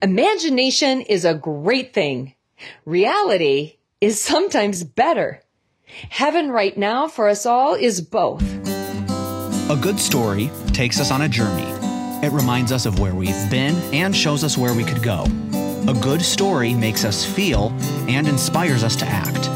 Imagination is a great thing. Reality is sometimes better. Heaven right now for us all is both. A good story takes us on a journey. It reminds us of where we've been and shows us where we could go. A good story makes us feel and inspires us to act.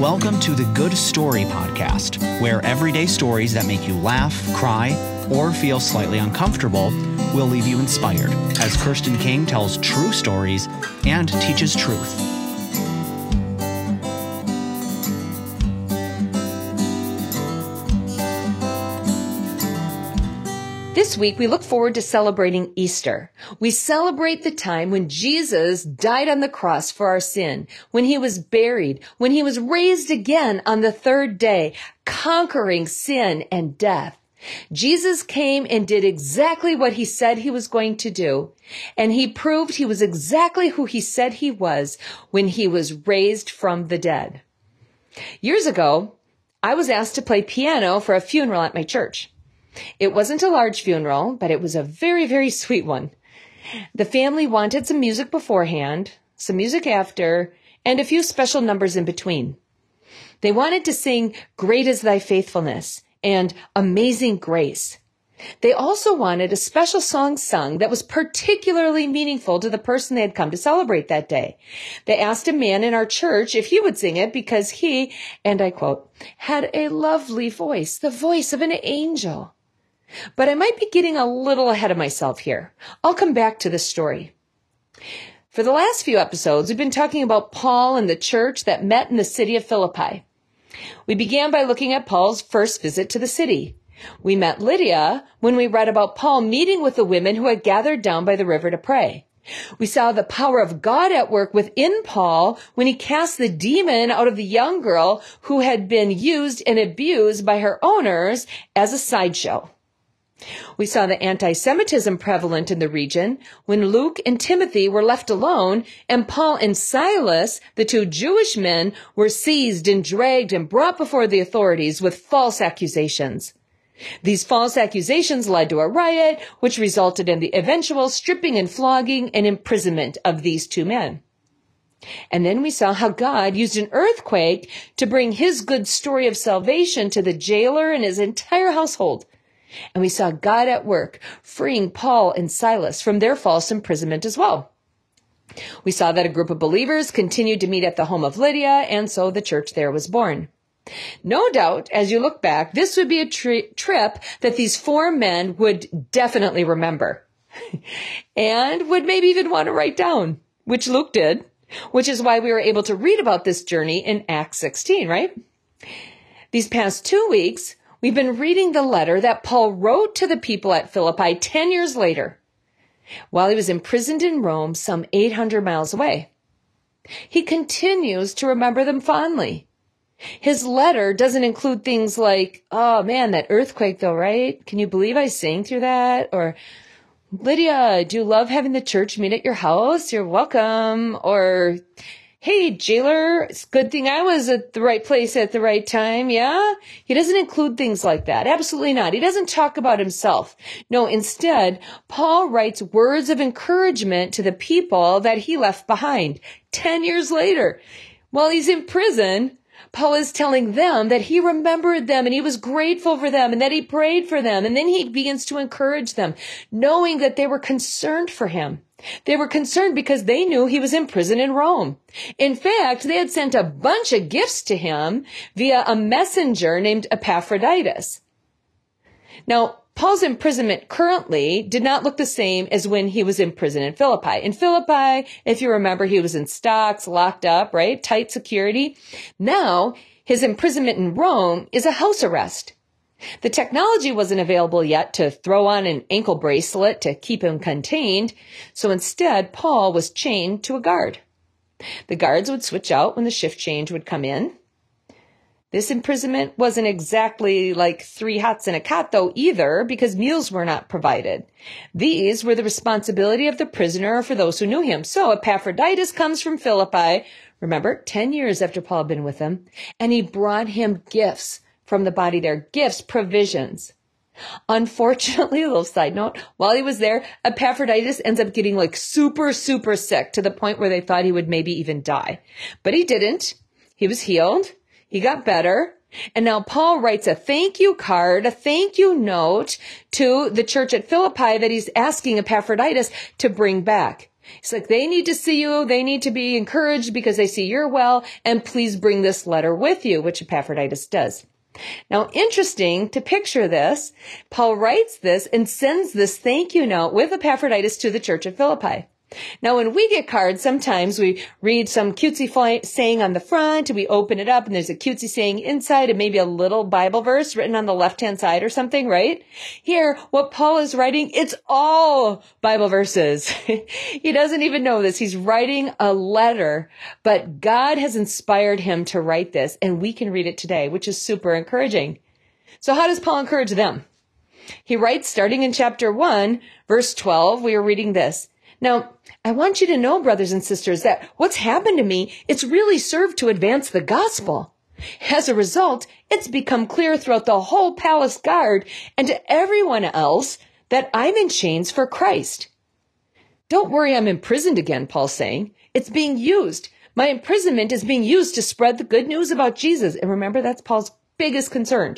Welcome to the Good Story Podcast, where everyday stories that make you laugh, cry, or feel slightly uncomfortable will leave you inspired as Kirsten King tells true stories and teaches truth. This week, we look forward to celebrating Easter. We celebrate the time when Jesus died on the cross for our sin, when he was buried, when he was raised again on the third day, conquering sin and death. Jesus came and did exactly what he said he was going to do. And he proved he was exactly who he said he was when he was raised from the dead. Years ago, I was asked to play piano for a funeral at my church. It wasn't a large funeral, but it was a very, very sweet one. The family wanted some music beforehand, some music after, and a few special numbers in between. They wanted to sing Great is Thy Faithfulness and Amazing Grace. They also wanted a special song sung that was particularly meaningful to the person they had come to celebrate that day. They asked a man in our church if he would sing it because he, and I quote, had a lovely voice, the voice of an angel. But I might be getting a little ahead of myself here. I'll come back to this story. For the last few episodes, we've been talking about Paul and the church that met in the city of Philippi. We began by looking at Paul's first visit to the city. We met Lydia when we read about Paul meeting with the women who had gathered down by the river to pray. We saw the power of God at work within Paul when he cast the demon out of the young girl who had been used and abused by her owners as a sideshow. We saw the anti-Semitism prevalent in the region when Luke and Timothy were left alone and Paul and Silas, the two Jewish men, were seized and dragged and brought before the authorities with false accusations. These false accusations led to a riot, which resulted in the eventual stripping and flogging and imprisonment of these two men. And then we saw how God used an earthquake to bring his good story of salvation to the jailer and his entire household. And we saw God at work, freeing Paul and Silas from their false imprisonment as well. We saw that a group of believers continued to meet at the home of Lydia, and so the church there was born. No doubt, as you look back, this would be a tri- trip that these four men would definitely remember and would maybe even want to write down, which Luke did, which is why we were able to read about this journey in Acts 16, right? These past two weeks, We've been reading the letter that Paul wrote to the people at Philippi 10 years later, while he was imprisoned in Rome some 800 miles away. He continues to remember them fondly. His letter doesn't include things like, oh man, that earthquake though, right? Can you believe I sang through that? Or, Lydia, do you love having the church meet at your house? You're welcome. Or, hey, jailer, it's a good thing I was at the right place at the right time. Yeah. He doesn't include things like that. Absolutely not. He doesn't talk about himself. No, instead, Paul writes words of encouragement to the people that he left behind 10 years later. While he's in prison, Paul is telling them that he remembered them and he was grateful for them and that he prayed for them. And then he begins to encourage them, knowing that they were concerned for him. They were concerned because they knew he was in prison in Rome. In fact, they had sent a bunch of gifts to him via a messenger named Epaphroditus. Now, Paul's imprisonment currently did not look the same as when he was in prison in Philippi. In Philippi, if you remember, he was in stocks, locked up, right? Tight security. Now, his imprisonment in Rome is a house arrest. The technology wasn't available yet to throw on an ankle bracelet to keep him contained, so instead Paul was chained to a guard. The guards would switch out when the shift change would come in. This imprisonment wasn't exactly like three hots and a cot though either because meals were not provided. These were the responsibility of the prisoner or for those who knew him. So Epaphroditus comes from Philippi, remember, 10 years after Paul had been with him, and he brought him gifts from the body there, gifts, provisions. Unfortunately, a little side note, while he was there, Epaphroditus ends up getting like super, super sick to the point where they thought he would maybe even die. But he didn't. He was healed. He got better. And now Paul writes a thank you card, a thank you note to the church at Philippi that he's asking Epaphroditus to bring back. He's like, they need to see you. They need to be encouraged because they see you're well. And please bring this letter with you, which Epaphroditus does. Now, interesting to picture this. Paul writes this and sends this thank you note with Epaphroditus to the church at Philippi. Now, when we get cards, sometimes we read some cutesy saying on the front, and we open it up, and there's a cutesy saying inside, and maybe a little Bible verse written on the left-hand side or something, right? Here, what Paul is writing, it's all Bible verses. he doesn't even know this. He's writing a letter, but God has inspired him to write this, and we can read it today, which is super encouraging. So how does Paul encourage them? He writes, starting in chapter 1, verse 12, we are reading this. Now, I want you to know, brothers and sisters, that what's happened to me, it's really served to advance the gospel. As a result, it's become clear throughout the whole palace guard and to everyone else that I'm in chains for Christ. Don't worry, I'm imprisoned again, Paul's saying. It's being used. My imprisonment is being used to spread the good news about Jesus. And remember, that's Paul's biggest concern.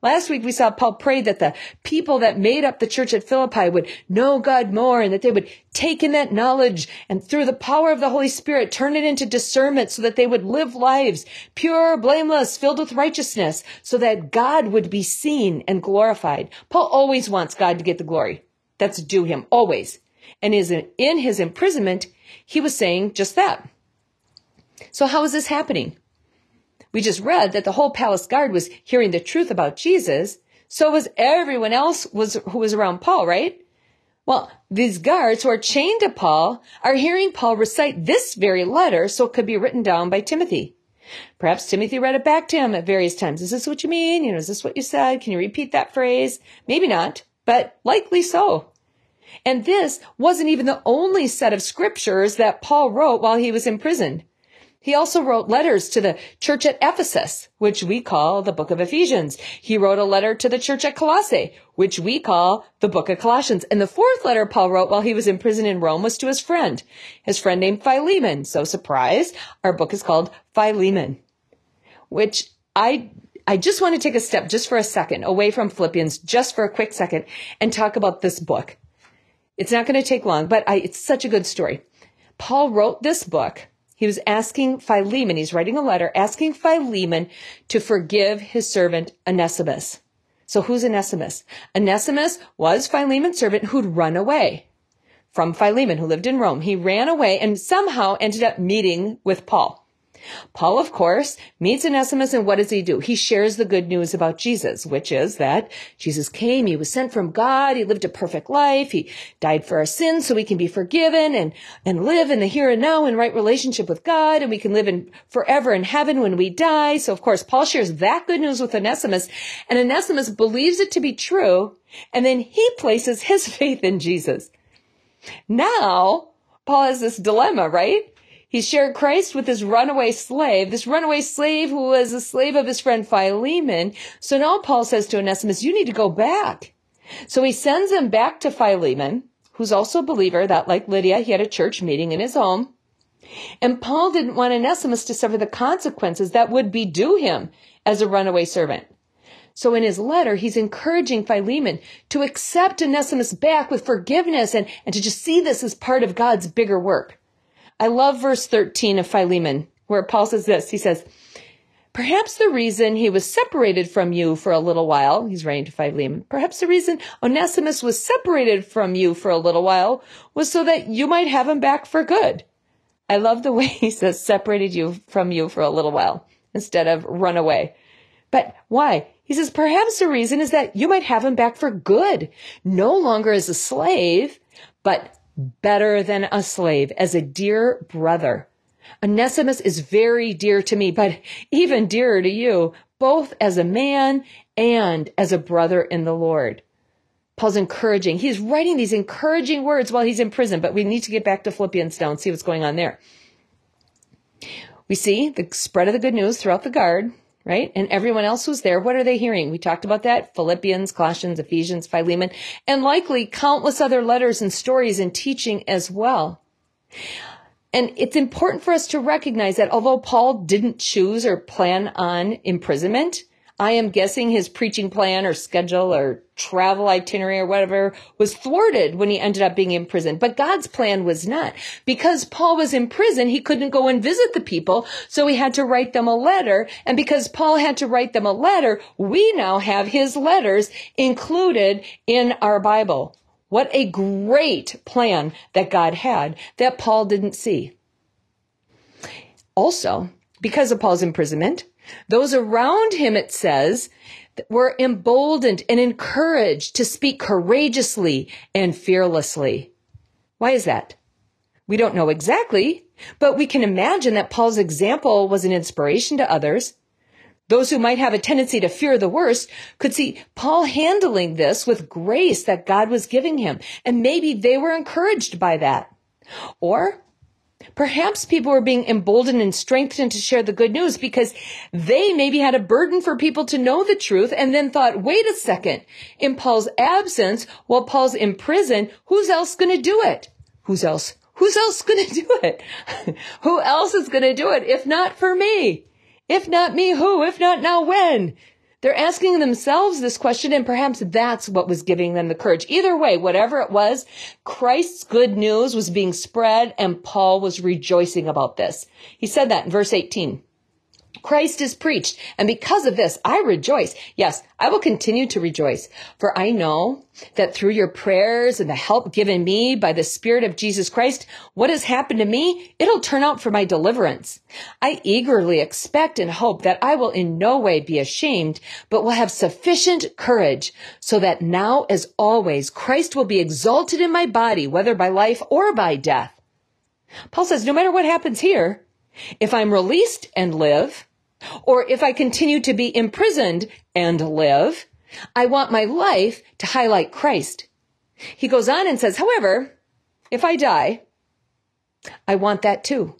Last week we saw Paul pray that the people that made up the church at Philippi would know God more and that they would take in that knowledge and through the power of the Holy Spirit turn it into discernment so that they would live lives pure, blameless, filled with righteousness so that God would be seen and glorified. Paul always wants God to get the glory. That's due him, always. And in his imprisonment, he was saying just that. So how is this happening? We just read that the whole palace guard was hearing the truth about Jesus. So was everyone else was who was around Paul, right? Well, these guards who are chained to Paul are hearing Paul recite this very letter so it could be written down by Timothy. Perhaps Timothy read it back to him at various times. Is this what you mean? You know, is this what you said? Can you repeat that phrase? Maybe not, but likely so. And this wasn't even the only set of scriptures that Paul wrote while he was imprisoned. He also wrote letters to the church at Ephesus, which we call the book of Ephesians. He wrote a letter to the church at Colossae, which we call the book of Colossians. And the fourth letter Paul wrote while he was in prison in Rome was to his friend, his friend named Philemon. So surprise, our book is called Philemon, which I I just want to take a step just for a second away from Philippians, just for a quick second, and talk about this book. It's not going to take long, but I, it's such a good story. Paul wrote this book he was asking Philemon, he's writing a letter asking Philemon to forgive his servant Onesimus. So who's Onesimus? Onesimus was Philemon's servant who'd run away from Philemon, who lived in Rome. He ran away and somehow ended up meeting with Paul. Paul, of course, meets Onesimus and what does he do? He shares the good news about Jesus, which is that Jesus came, he was sent from God, he lived a perfect life, he died for our sins so we can be forgiven and, and live in the here and now in right relationship with God and we can live in forever in heaven when we die. So of course, Paul shares that good news with Onesimus and Onesimus believes it to be true and then he places his faith in Jesus. Now, Paul has this dilemma, right? He shared Christ with this runaway slave, this runaway slave who was a slave of his friend Philemon. So now Paul says to Onesimus, you need to go back. So he sends him back to Philemon, who's also a believer that like Lydia, he had a church meeting in his home. And Paul didn't want Onesimus to suffer the consequences that would be due him as a runaway servant. So in his letter, he's encouraging Philemon to accept Onesimus back with forgiveness and, and to just see this as part of God's bigger work. I love verse 13 of Philemon, where Paul says this. He says, Perhaps the reason he was separated from you for a little while, he's writing to Philemon, perhaps the reason Onesimus was separated from you for a little while was so that you might have him back for good. I love the way he says separated you from you for a little while instead of run away. But why? He says perhaps the reason is that you might have him back for good, no longer as a slave, but better than a slave, as a dear brother. Onesimus is very dear to me, but even dearer to you, both as a man and as a brother in the Lord. Paul's encouraging. He's writing these encouraging words while he's in prison, but we need to get back to Philippians now and see what's going on there. We see the spread of the good news throughout the guard, right? And everyone else who's there, what are they hearing? We talked about that. Philippians, Colossians, Ephesians, Philemon, and likely countless other letters and stories and teaching as well. And it's important for us to recognize that although Paul didn't choose or plan on imprisonment, I am guessing his preaching plan or schedule or travel itinerary or whatever was thwarted when he ended up being in prison. But God's plan was not. Because Paul was in prison, he couldn't go and visit the people, so he had to write them a letter. And because Paul had to write them a letter, we now have his letters included in our Bible. What a great plan that God had that Paul didn't see. Also, because of Paul's imprisonment, those around him, it says, were emboldened and encouraged to speak courageously and fearlessly. Why is that? We don't know exactly, but we can imagine that Paul's example was an inspiration to others. Those who might have a tendency to fear the worst could see Paul handling this with grace that God was giving him, and maybe they were encouraged by that. Or Perhaps people were being emboldened and strengthened to share the good news because they maybe had a burden for people to know the truth and then thought, wait a second, in Paul's absence, while Paul's in prison, who's else going to do it? Who's else? Who's else going to do it? who else is going to do it if not for me? If not me, who? If not now, when? They're asking themselves this question, and perhaps that's what was giving them the courage. Either way, whatever it was, Christ's good news was being spread, and Paul was rejoicing about this. He said that in verse 18. Christ is preached. And because of this, I rejoice. Yes, I will continue to rejoice. For I know that through your prayers and the help given me by the Spirit of Jesus Christ, what has happened to me, it'll turn out for my deliverance. I eagerly expect and hope that I will in no way be ashamed, but will have sufficient courage so that now as always, Christ will be exalted in my body, whether by life or by death. Paul says, no matter what happens here, if I'm released and live, or if I continue to be imprisoned and live, I want my life to highlight Christ. He goes on and says, however, if I die, I want that too.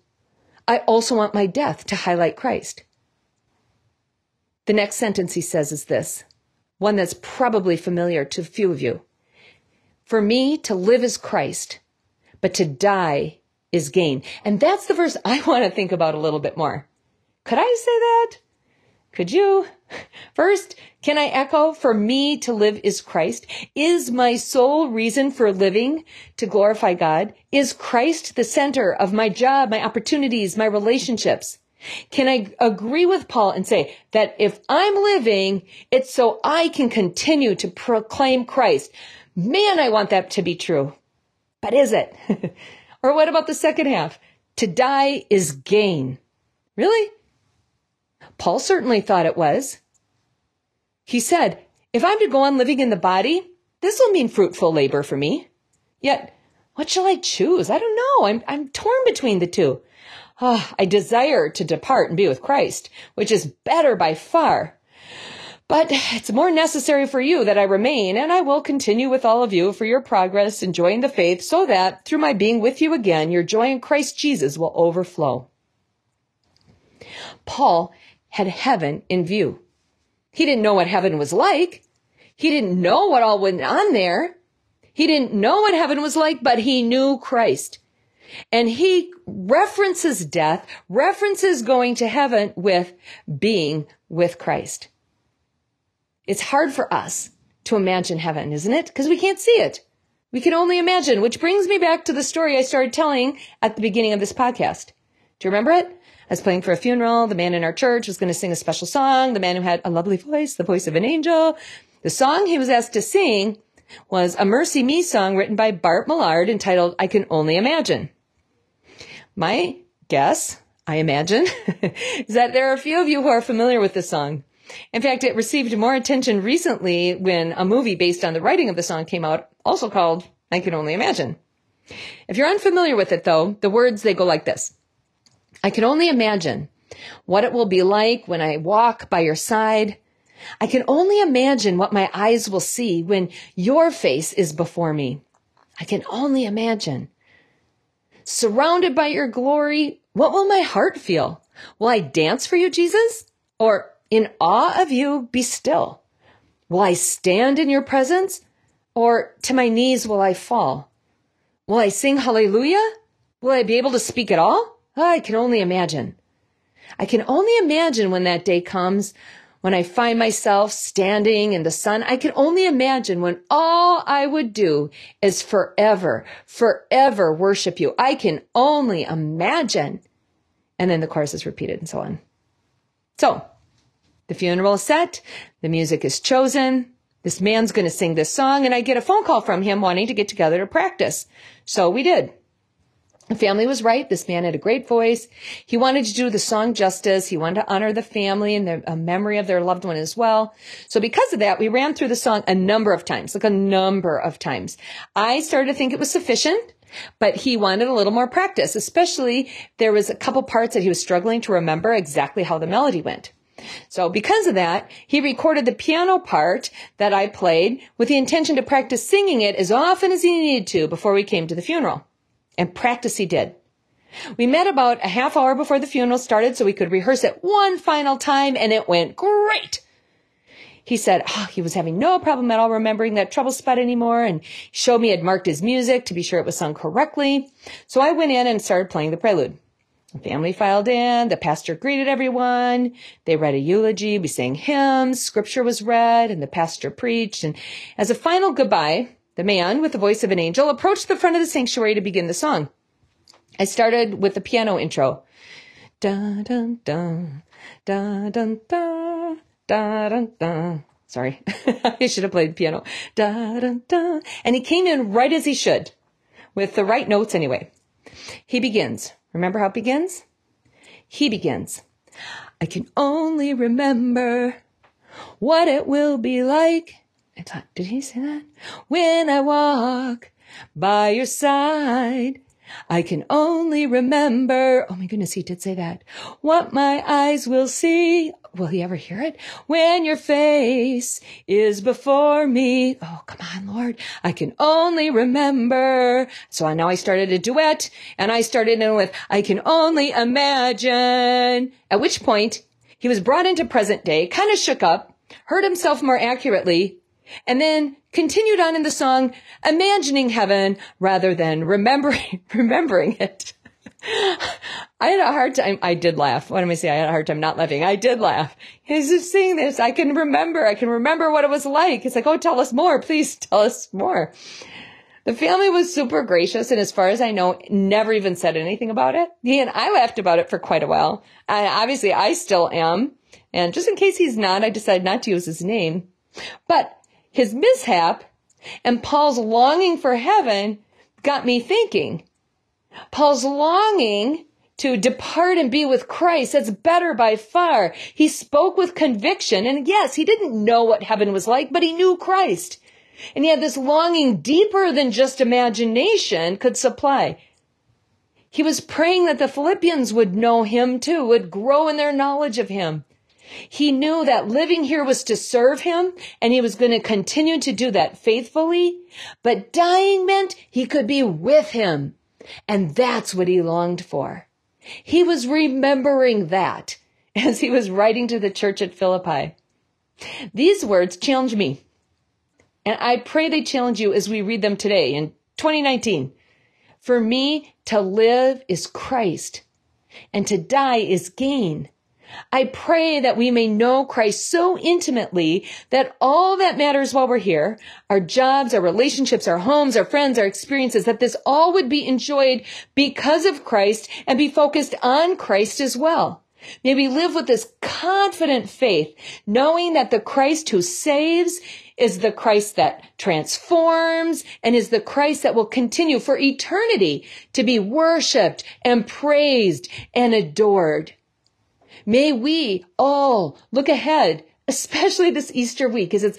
I also want my death to highlight Christ. The next sentence he says is this, one that's probably familiar to a few of you. For me to live is Christ, but to die is gain. And that's the verse I want to think about a little bit more. Could I say that? Could you? First, can I echo, for me to live is Christ? Is my sole reason for living to glorify God? Is Christ the center of my job, my opportunities, my relationships? Can I agree with Paul and say that if I'm living, it's so I can continue to proclaim Christ? Man, I want that to be true. But is it? or what about the second half? To die is gain. Really? Paul certainly thought it was. He said, if I'm to go on living in the body, this will mean fruitful labor for me. Yet, what shall I choose? I don't know. I'm, I'm torn between the two. Oh, I desire to depart and be with Christ, which is better by far. But it's more necessary for you that I remain, and I will continue with all of you for your progress, enjoying the faith, so that through my being with you again, your joy in Christ Jesus will overflow. Paul had heaven in view. He didn't know what heaven was like. He didn't know what all went on there. He didn't know what heaven was like, but he knew Christ. And he references death, references going to heaven with being with Christ. It's hard for us to imagine heaven, isn't it? Because we can't see it. We can only imagine, which brings me back to the story I started telling at the beginning of this podcast. Do you remember it? I was playing for a funeral. The man in our church was going to sing a special song. The man who had a lovely voice, the voice of an angel. The song he was asked to sing was a MercyMe song written by Bart Millard entitled I Can Only Imagine. My guess, I imagine, is that there are a few of you who are familiar with this song. In fact, it received more attention recently when a movie based on the writing of the song came out, also called I Can Only Imagine. If you're unfamiliar with it though, the words, they go like this. I can only imagine what it will be like when I walk by your side. I can only imagine what my eyes will see when your face is before me. I can only imagine. Surrounded by your glory, what will my heart feel? Will I dance for you, Jesus? Or In awe of you, be still. Will I stand in your presence? Or to my knees will I fall? Will I sing hallelujah? Will I be able to speak at all? I can only imagine. I can only imagine when that day comes, when I find myself standing in the sun. I can only imagine when all I would do is forever, forever worship you. I can only imagine. And then the chorus is repeated and so on. So the funeral is set. The music is chosen. This man's going to sing this song and I get a phone call from him wanting to get together to practice. So we did. The family was right. This man had a great voice. He wanted to do the song justice. He wanted to honor the family and the memory of their loved one as well. So because of that, we ran through the song a number of times, like a number of times. I started to think it was sufficient. But he wanted a little more practice, especially there was a couple parts that he was struggling to remember exactly how the melody went. So because of that, he recorded the piano part that I played with the intention to practice singing it as often as he needed to before we came to the funeral. And practice he did. We met about a half hour before the funeral started so we could rehearse it one final time and it went great. He said oh, he was having no problem at all remembering that trouble spot anymore and showed me had marked his music to be sure it was sung correctly. So I went in and started playing the prelude. The family filed in. The pastor greeted everyone. They read a eulogy. We sang hymns. Scripture was read and the pastor preached. And as a final goodbye, the man with the voice of an angel approached the front of the sanctuary to begin the song. I started with the piano intro. Da dun dun, da dun dun, da dun dun. Sorry, I should have played piano. Da dun dun. And he came in right as he should, with the right notes anyway. He begins. Remember how it begins? He begins. I can only remember what it will be like. I thought, did he say that? When I walk by your side I can only remember, oh my goodness, he did say that. What my eyes will see. Will he ever hear it? When your face is before me. Oh, come on, Lord. I can only remember. So now I started a duet and I started in with, I can only imagine. At which point he was brought into present day, kind of shook up, heard himself more accurately, and then continued on in the song, imagining heaven rather than remembering, remembering it. I had a hard time. I did laugh. What am I saying? I had a hard time not laughing. I did laugh. He's just seeing this. I can remember. I can remember what it was like. It's like, oh, tell us more. Please tell us more. The family was super gracious. And as far as I know, never even said anything about it. He and I laughed about it for quite a while. And obviously I still am. And just in case he's not, I decided not to use his name. But his mishap and Paul's longing for heaven got me thinking. Paul's longing to depart and be with Christ. That's better by far. He spoke with conviction. And yes, he didn't know what heaven was like, but he knew Christ. And he had this longing deeper than just imagination could supply. He was praying that the Philippians would know him too, would grow in their knowledge of him. He knew that living here was to serve him and he was going to continue to do that faithfully, but dying meant he could be with him. And that's what he longed for. He was remembering that as he was writing to the church at Philippi. These words challenge me. And I pray they challenge you as we read them today in 2019. For me, to live is Christ and to die is gain. I pray that we may know Christ so intimately that all that matters while we're here, our jobs, our relationships, our homes, our friends, our experiences, that this all would be enjoyed because of Christ and be focused on Christ as well. May we live with this confident faith, knowing that the Christ who saves is the Christ that transforms and is the Christ that will continue for eternity to be worshiped and praised and adored. May we all look ahead, especially this Easter week as it's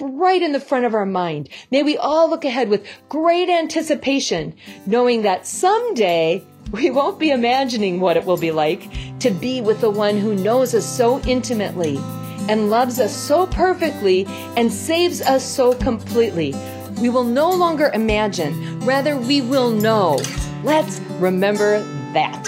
right in the front of our mind. May we all look ahead with great anticipation, knowing that someday we won't be imagining what it will be like to be with the one who knows us so intimately and loves us so perfectly and saves us so completely. We will no longer imagine, rather, we will know. Let's remember that.